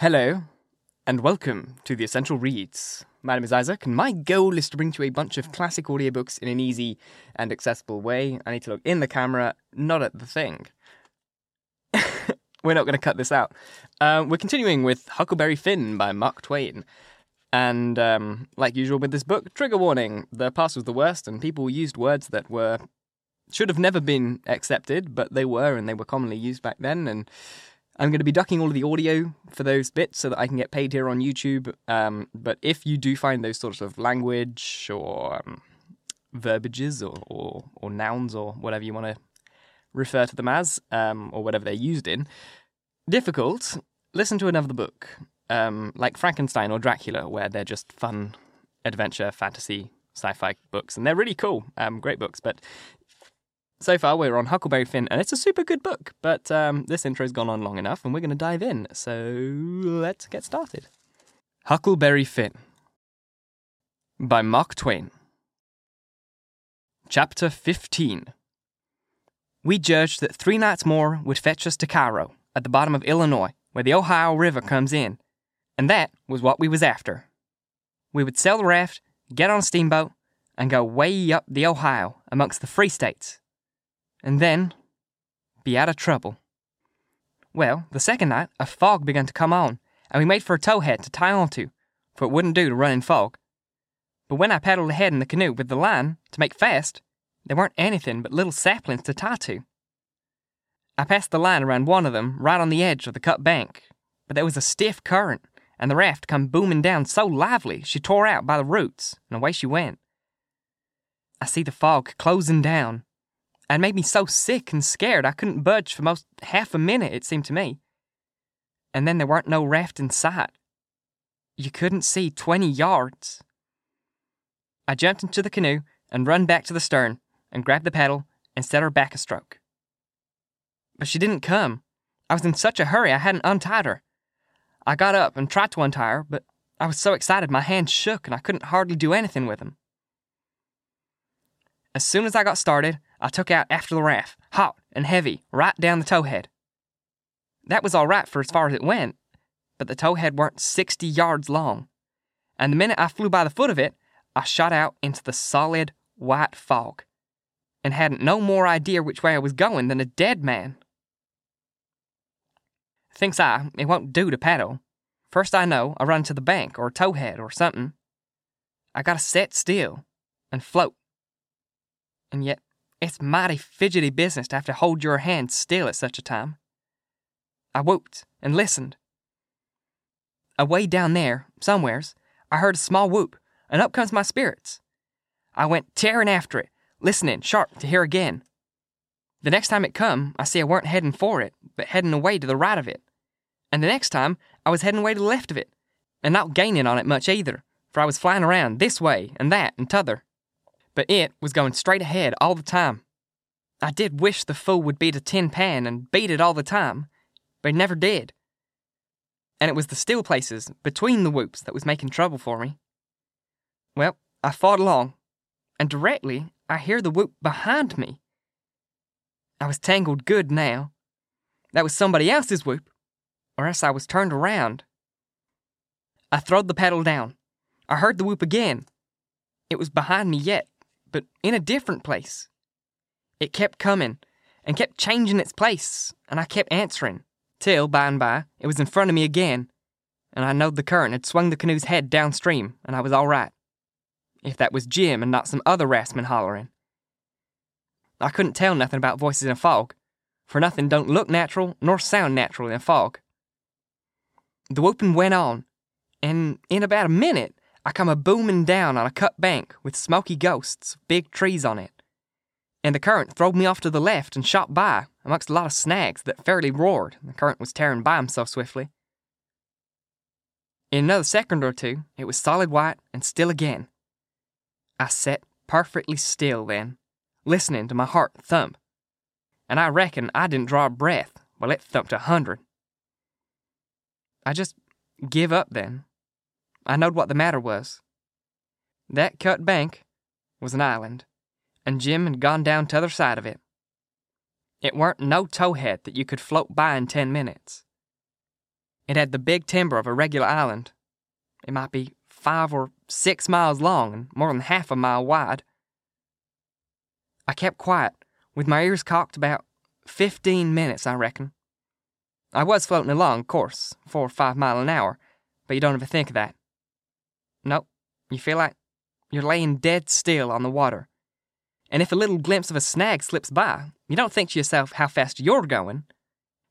Hello, and welcome to the Essential Reads. My name is Isaac, and my goal is to bring to you a bunch of classic audiobooks in an easy and accessible way. I need to look in the camera, not at the thing. we're not going to cut this out. Um, we're continuing with Huckleberry Finn by Mark Twain. And um, like usual with this book, trigger warning: the past was the worst, and people used words that were should have never been accepted, but they were, and they were commonly used back then. And I'm going to be ducking all of the audio for those bits so that I can get paid here on YouTube. Um, but if you do find those sorts of language or um, verbiages or, or, or, nouns or whatever you want to refer to them as, um, or whatever they're used in, difficult, listen to another book, um, like Frankenstein or Dracula, where they're just fun adventure, fantasy, sci fi books. And they're really cool, um, great books. But so far, we're on Huckleberry Finn, and it's a super good book. But um, this intro's gone on long enough, and we're going to dive in. So let's get started. Huckleberry Finn by Mark Twain. Chapter 15 We judged that three nights more would fetch us to Cairo, at the bottom of Illinois, where the Ohio River comes in, and that was what we was after. We would sell the raft, get on a steamboat, and go way up the Ohio amongst the free states and then be out of trouble. Well, the second night, a fog began to come on, and we made for a towhead to tie onto, for it wouldn't do to run in fog. But when I paddled ahead in the canoe with the line to make fast, there weren't anything but little saplings to tie to. I passed the line around one of them right on the edge of the cut bank, but there was a stiff current, and the raft come booming down so lively she tore out by the roots, and away she went. I see the fog closing down, and made me so sick and scared I couldn't budge for most half a minute, it seemed to me. And then there weren't no raft in sight. You couldn't see 20 yards. I jumped into the canoe and run back to the stern and grabbed the paddle and set her back a stroke. But she didn't come. I was in such a hurry I hadn't untied her. I got up and tried to untie her, but I was so excited my hands shook and I couldn't hardly do anything with them. As soon as I got started, I took out after the raft, hot and heavy, right down the towhead. That was all right for as far as it went, but the towhead weren't 60 yards long. And the minute I flew by the foot of it, I shot out into the solid white fog and hadn't no more idea which way I was going than a dead man. Thinks I, it won't do to paddle. First I know, I run to the bank or towhead or something. I gotta set still and float. And yet, it's mighty fidgety business to have to hold your hand still at such a time. I whooped and listened. Away down there, somewheres, I heard a small whoop, and up comes my spirits. I went tearing after it, listening sharp to hear again. The next time it come, I see I weren't heading for it, but heading away to the right of it. And the next time, I was heading away to the left of it, and not gaining on it much either, for I was flying around this way and that and t'other but it was going straight ahead all the time. I did wish the fool would beat a tin pan and beat it all the time, but he never did. And it was the still places between the whoops that was making trouble for me. Well, I fought along, and directly I hear the whoop behind me. I was tangled good now. That was somebody else's whoop, or else I was turned around. I throwed the paddle down. I heard the whoop again. It was behind me yet, but in a different place. It kept coming and kept changing its place, and I kept answering, till by and by it was in front of me again, and I knowed the current had swung the canoe's head downstream, and I was all right. If that was Jim and not some other raftsman hollering. I couldn't tell nothing about voices in a fog, for nothing don't look natural nor sound natural in a fog. The whooping went on, and in about a minute I come a booming down on a cut bank with smoky ghosts of big trees on it. And the current throwed me off to the left and shot by amongst a lot of snags that fairly roared, the current was tearing by 'em so swiftly. In another second or two, it was solid white and still again. I sat perfectly still then, listening to my heart thump, and I reckon I didn't draw a breath while it thumped a hundred. I just give up then I knowed what the matter was. That cut bank was an island, and Jim had gone down t'other side of it. It weren't no towhead that you could float by in ten minutes. It had the big timber of a regular island. It might be five or six miles long and more than half a mile wide. I kept quiet, with my ears cocked about fifteen minutes, I reckon. I was floating along, of course, four or five mile an hour, but you don't ever think of that. Nope, you feel like you're laying dead still on the water. And if a little glimpse of a snag slips by, you don't think to yourself how fast you're going,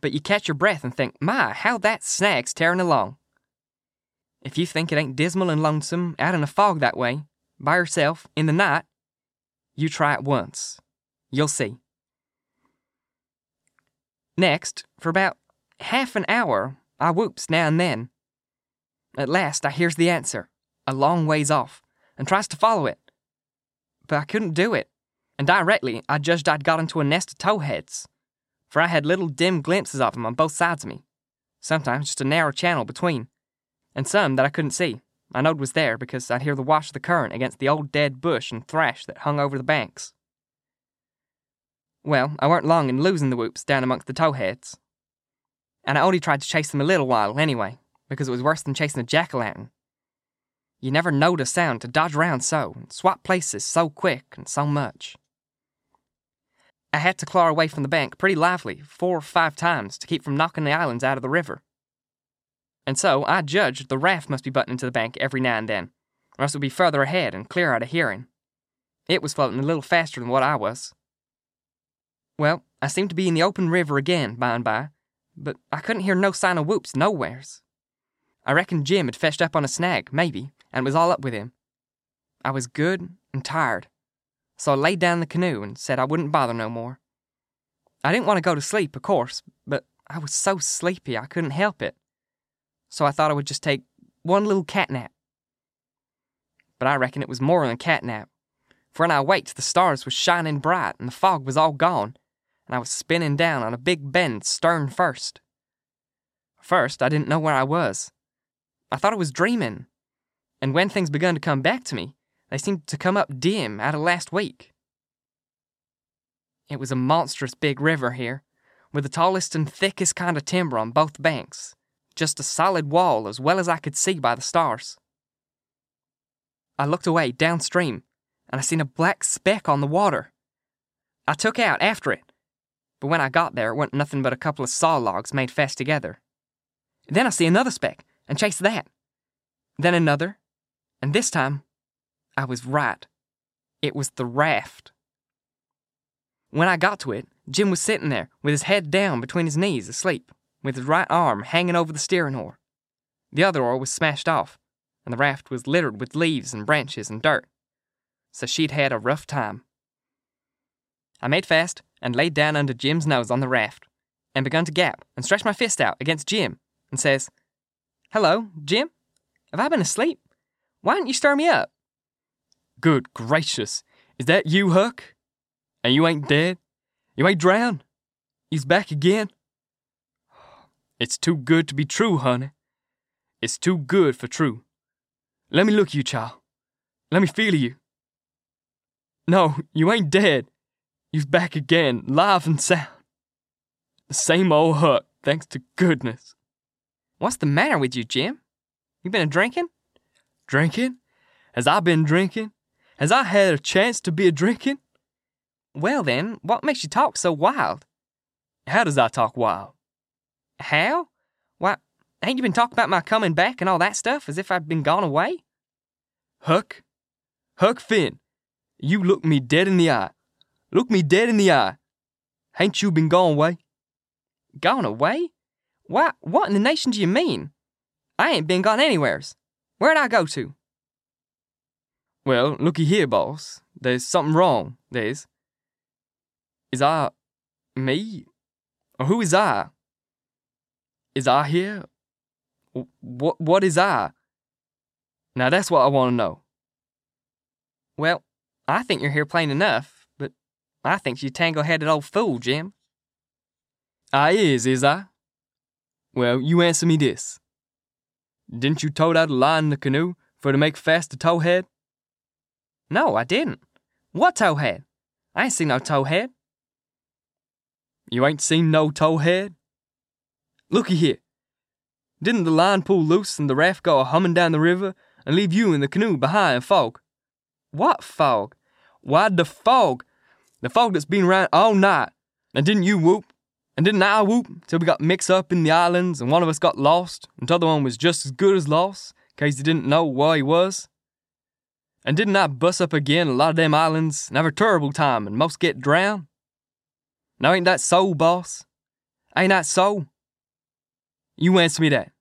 but you catch your breath and think, my, how that snag's tearing along. If you think it ain't dismal and lonesome out in a fog that way, by yourself, in the night, you try it once. You'll see. Next, for about half an hour, I whoops now and then. At last, I hears the answer, a long ways off, and tries to follow it. But I couldn't do it, and directly I judged I'd got into a nest of towheads, for I had little dim glimpses of 'em on both sides of me, sometimes just a narrow channel between, and some that I couldn't see. I knowed was there because I'd hear the wash of the current against the old dead bush and thrash that hung over the banks. Well, I weren't long in losing the whoops down amongst the towheads. And I only tried to chase them a little while anyway, because it was worse than chasing a jack o' lantern. You never knowed a sound to dodge round so and swap places so quick and so much. I had to claw away from the bank pretty lively four or five times to keep from knocking the islands out of the river. And so I judged the raft must be butting into the bank every now and then, or else it would be further ahead and clear out of hearing. It was floating a little faster than what I was. Well, I seemed to be in the open river again by and by, but I couldn't hear no sign of whoops nowheres. I reckon Jim had fetched up on a snag, maybe, and was all up with him. I was good and tired, so I laid down the canoe and said I wouldn't bother no more. I didn't want to go to sleep, of course, but I was so sleepy I couldn't help it. So I thought I would just take one little cat nap. But I reckon it was more than a cat nap, for when I waked, the stars was shining bright and the fog was all gone, and I was spinning down on a big bend stern first. First, I didn't know where I was. I thought I was dreaming. And when things begun to come back to me, they seemed to come up dim out of last week. It was a monstrous big river here, with the tallest and thickest kind of timber on both banks, just a solid wall as well as I could see by the stars. I looked away downstream, and I seen a black speck on the water. I took out after it, but when I got there, it wasn't nothing but a couple of saw logs made fast together. Then I see another speck and chased that. Then another, and this time, I was right. It was the raft. When I got to it, Jim was sitting there with his head down between his knees asleep, with his right arm hanging over the steering oar. The other oar was smashed off, and the raft was littered with leaves and branches and dirt. So she'd had a rough time. I made fast and laid down under Jim's nose on the raft, and begun to gap and stretch my fist out against Jim, and says, Hello, Jim? Have I been asleep? Why didn't you stir me up? Good gracious, is that you, Huck? And you ain't dead? You ain't drowned? He's back again? It's too good to be true, honey. It's too good for true. Let me look you, child. Let me feel you. No, you ain't dead. You's back again, live and sound. The same old Huck, thanks to goodness. What's the matter with you, Jim? You been a drinking? Drinking? Has I been drinking? Has I had a chance to be a drinking? Well then, what makes you talk so wild? How does I talk wild? How? Why, ain't you been talking about my coming back and all that stuff as if I'd been gone away? Huck, Huck Finn, you look me dead in the eye. Look me dead in the eye. Hain't you been gone away? Gone away? Why, what in the nation do you mean? I ain't been gone anywheres. Where'd I go to? Well, looky here, boss. There's something wrong, there's. Is I. me? Or who is I? Is I here? What, what is I? Now that's what I want to know. Well, I think you're here plain enough. But I think you tangle headed old fool, Jim. I is, is I? Well, you answer me this. Didn't you out a line in the canoe for to make fast the towhead? No, I didn't. What towhead? I ain't seen no towhead. You ain't seen no towhead? Looky here. Didn't the line pull loose and the raft go a humming down the river and leave you in the canoe behind fog? What fog? Why, the fog. The fog that's been around all night. And didn't you whoop? And didn't I whoop till we got mixed up in the islands and one of us got lost and the other one was just as good as lost, case he didn't know where he was? And didn't I bust up again a lot of them islands and have a terrible time and most get drowned? Now ain't that so, boss? Ain't that so? You answer me that.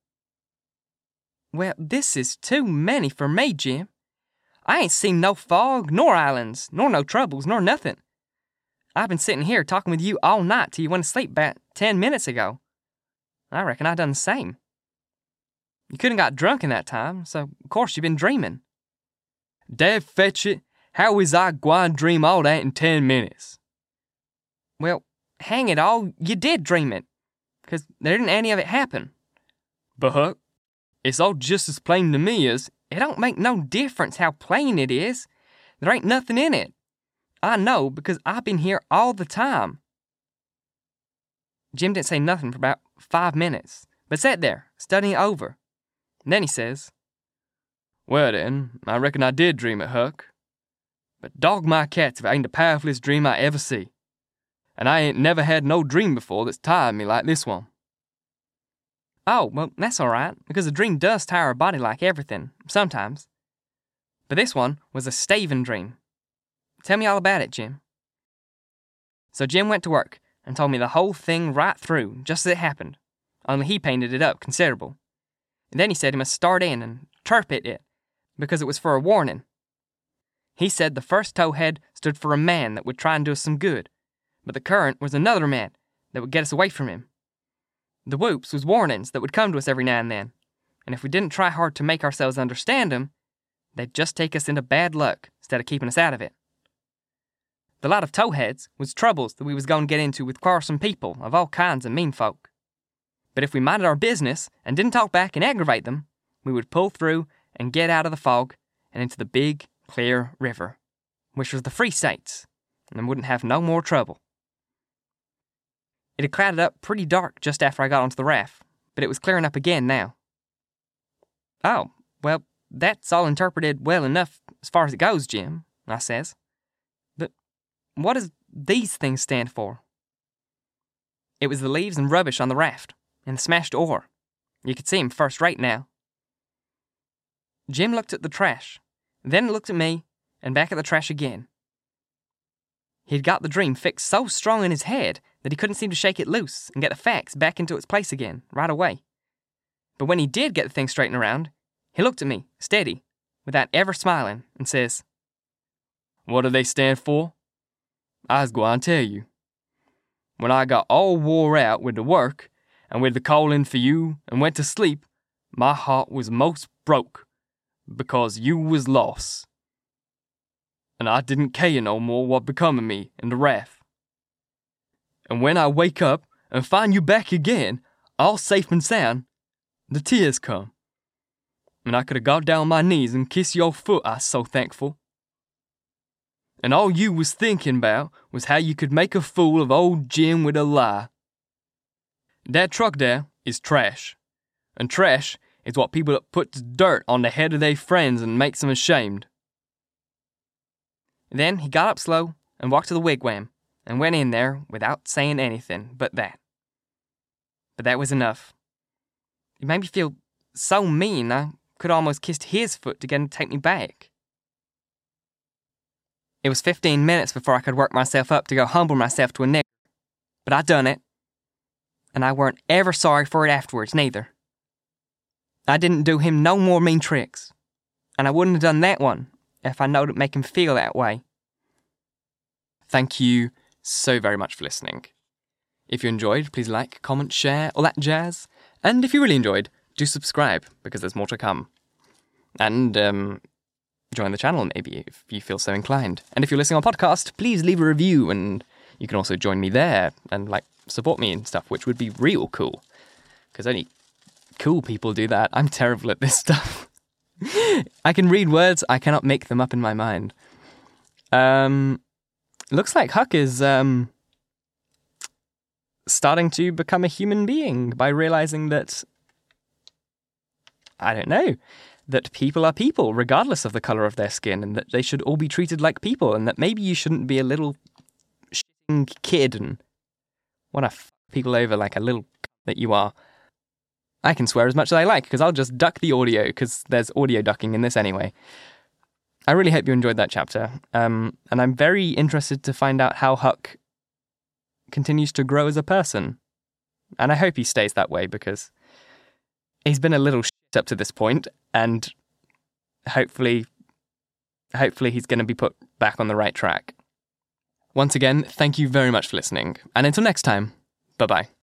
Well, this is too many for me, Jim. I ain't seen no fog, nor islands, nor no troubles, nor nothing. I've been sitting here talking with you all night till you went to sleep about ten minutes ago. I reckon I done the same. You couldn't got drunk in that time, so of course you been dreaming. Dad fetch it, how is I gwine dream all that in ten minutes? Well, hang it all, you did dream it, 'cause there didn't any of it happen. But Huck, it's all just as plain to me as It don't make no difference how plain it is. There ain't nothing in it. I know because I've been here all the time. Jim didn't say nothing for about five minutes, but sat there, studying over. And then he says, Well then, I reckon I did dream it, Huck. But dog my cats if it ain't the powerfulest dream I ever see. And I ain't never had no dream before that's tired me like this one. Oh, well, that's all right, because a dream does tire a body like everything, sometimes. But this one was a staving dream. Tell me all about it, Jim. So Jim went to work and told me the whole thing right through, just as it happened, only he painted it up considerable. And then he said he must start in and interpret it, because it was for a warning. He said the first towhead stood for a man that would try and do us some good, but the current was another man that would get us away from him. The whoops was warnings that would come to us every now and then, and if we didn't try hard to make ourselves understand 'em, they'd just take us into bad luck instead of keeping us out of it. The lot of towheads was troubles that we was going to get into with quarrelsome people of all kinds of mean folk. But if we minded our business and didn't talk back and aggravate them, we would pull through and get out of the fog and into the big, clear river, which was the Free States, and wouldn't have no more trouble. It had clouded up pretty dark just after I got onto the raft, but it was clearing up again now. Oh, well, that's all interpreted well enough as far as it goes, Jim, I says. What does these things stand for? It was the leaves and rubbish on the raft, and the smashed oar. You could see 'em first rate now. Jim looked at the trash, then looked at me, and back at the trash again. He'd got the dream fixed so strong in his head that he couldn't seem to shake it loose and get the facts back into its place again, right away. But when he did get the thing straightened around, he looked at me, steady, without ever smiling, and says, What do they stand for? I's gwine tell you. When I got all wore out with the work and with the callin' for you and went to sleep, my heart was most broke because you was lost. And I didn't care no more what become of me in the raft. And when I wake up and find you back again, all safe and sound, the tears come. And I could have got down on my knees and kissed your foot, I so thankful. And all you was thinking about was how you could make a fool of old Jim with a lie. That truck there is trash. And trash is what people that puts dirt on the head of their friends and makes them ashamed. Then he got up slow and walked to the wigwam and went in there without saying anything but that. But that was enough. It made me feel so mean I could almost kissed his foot to get him to take me back. It was 15 minutes before I could work myself up to go humble myself to a nigger, but I done it. And I weren't ever sorry for it afterwards, neither. I didn't do him no more mean tricks, and I wouldn't have done that one if I knowed it'd make him feel that way. Thank you so very much for listening. If you enjoyed, please like, comment, share, all that jazz. And if you really enjoyed, do subscribe because there's more to come. And um, join the channel maybe if you feel so inclined. And if you're listening on podcast, please leave a review and you can also join me there and like support me and stuff, which would be real cool. Because only cool people do that. I'm terrible at this stuff. I can read words, I cannot make them up in my mind. Um, looks like Huck is um, starting to become a human being by realizing that I don't know, that people are people regardless of the color of their skin and that they should all be treated like people and that maybe you shouldn't be a little shitting kid and want to f people over like a little that you are. I can swear as much as I like because I'll just duck the audio because there's audio ducking in this anyway. I really hope you enjoyed that chapter, um, and I'm very interested to find out how Huck continues to grow as a person. And I hope he stays that way because he's been a little shit up to this point, and hopefully, hopefully he's going to be put back on the right track. Once again, thank you very much for listening, and until next time, bye bye.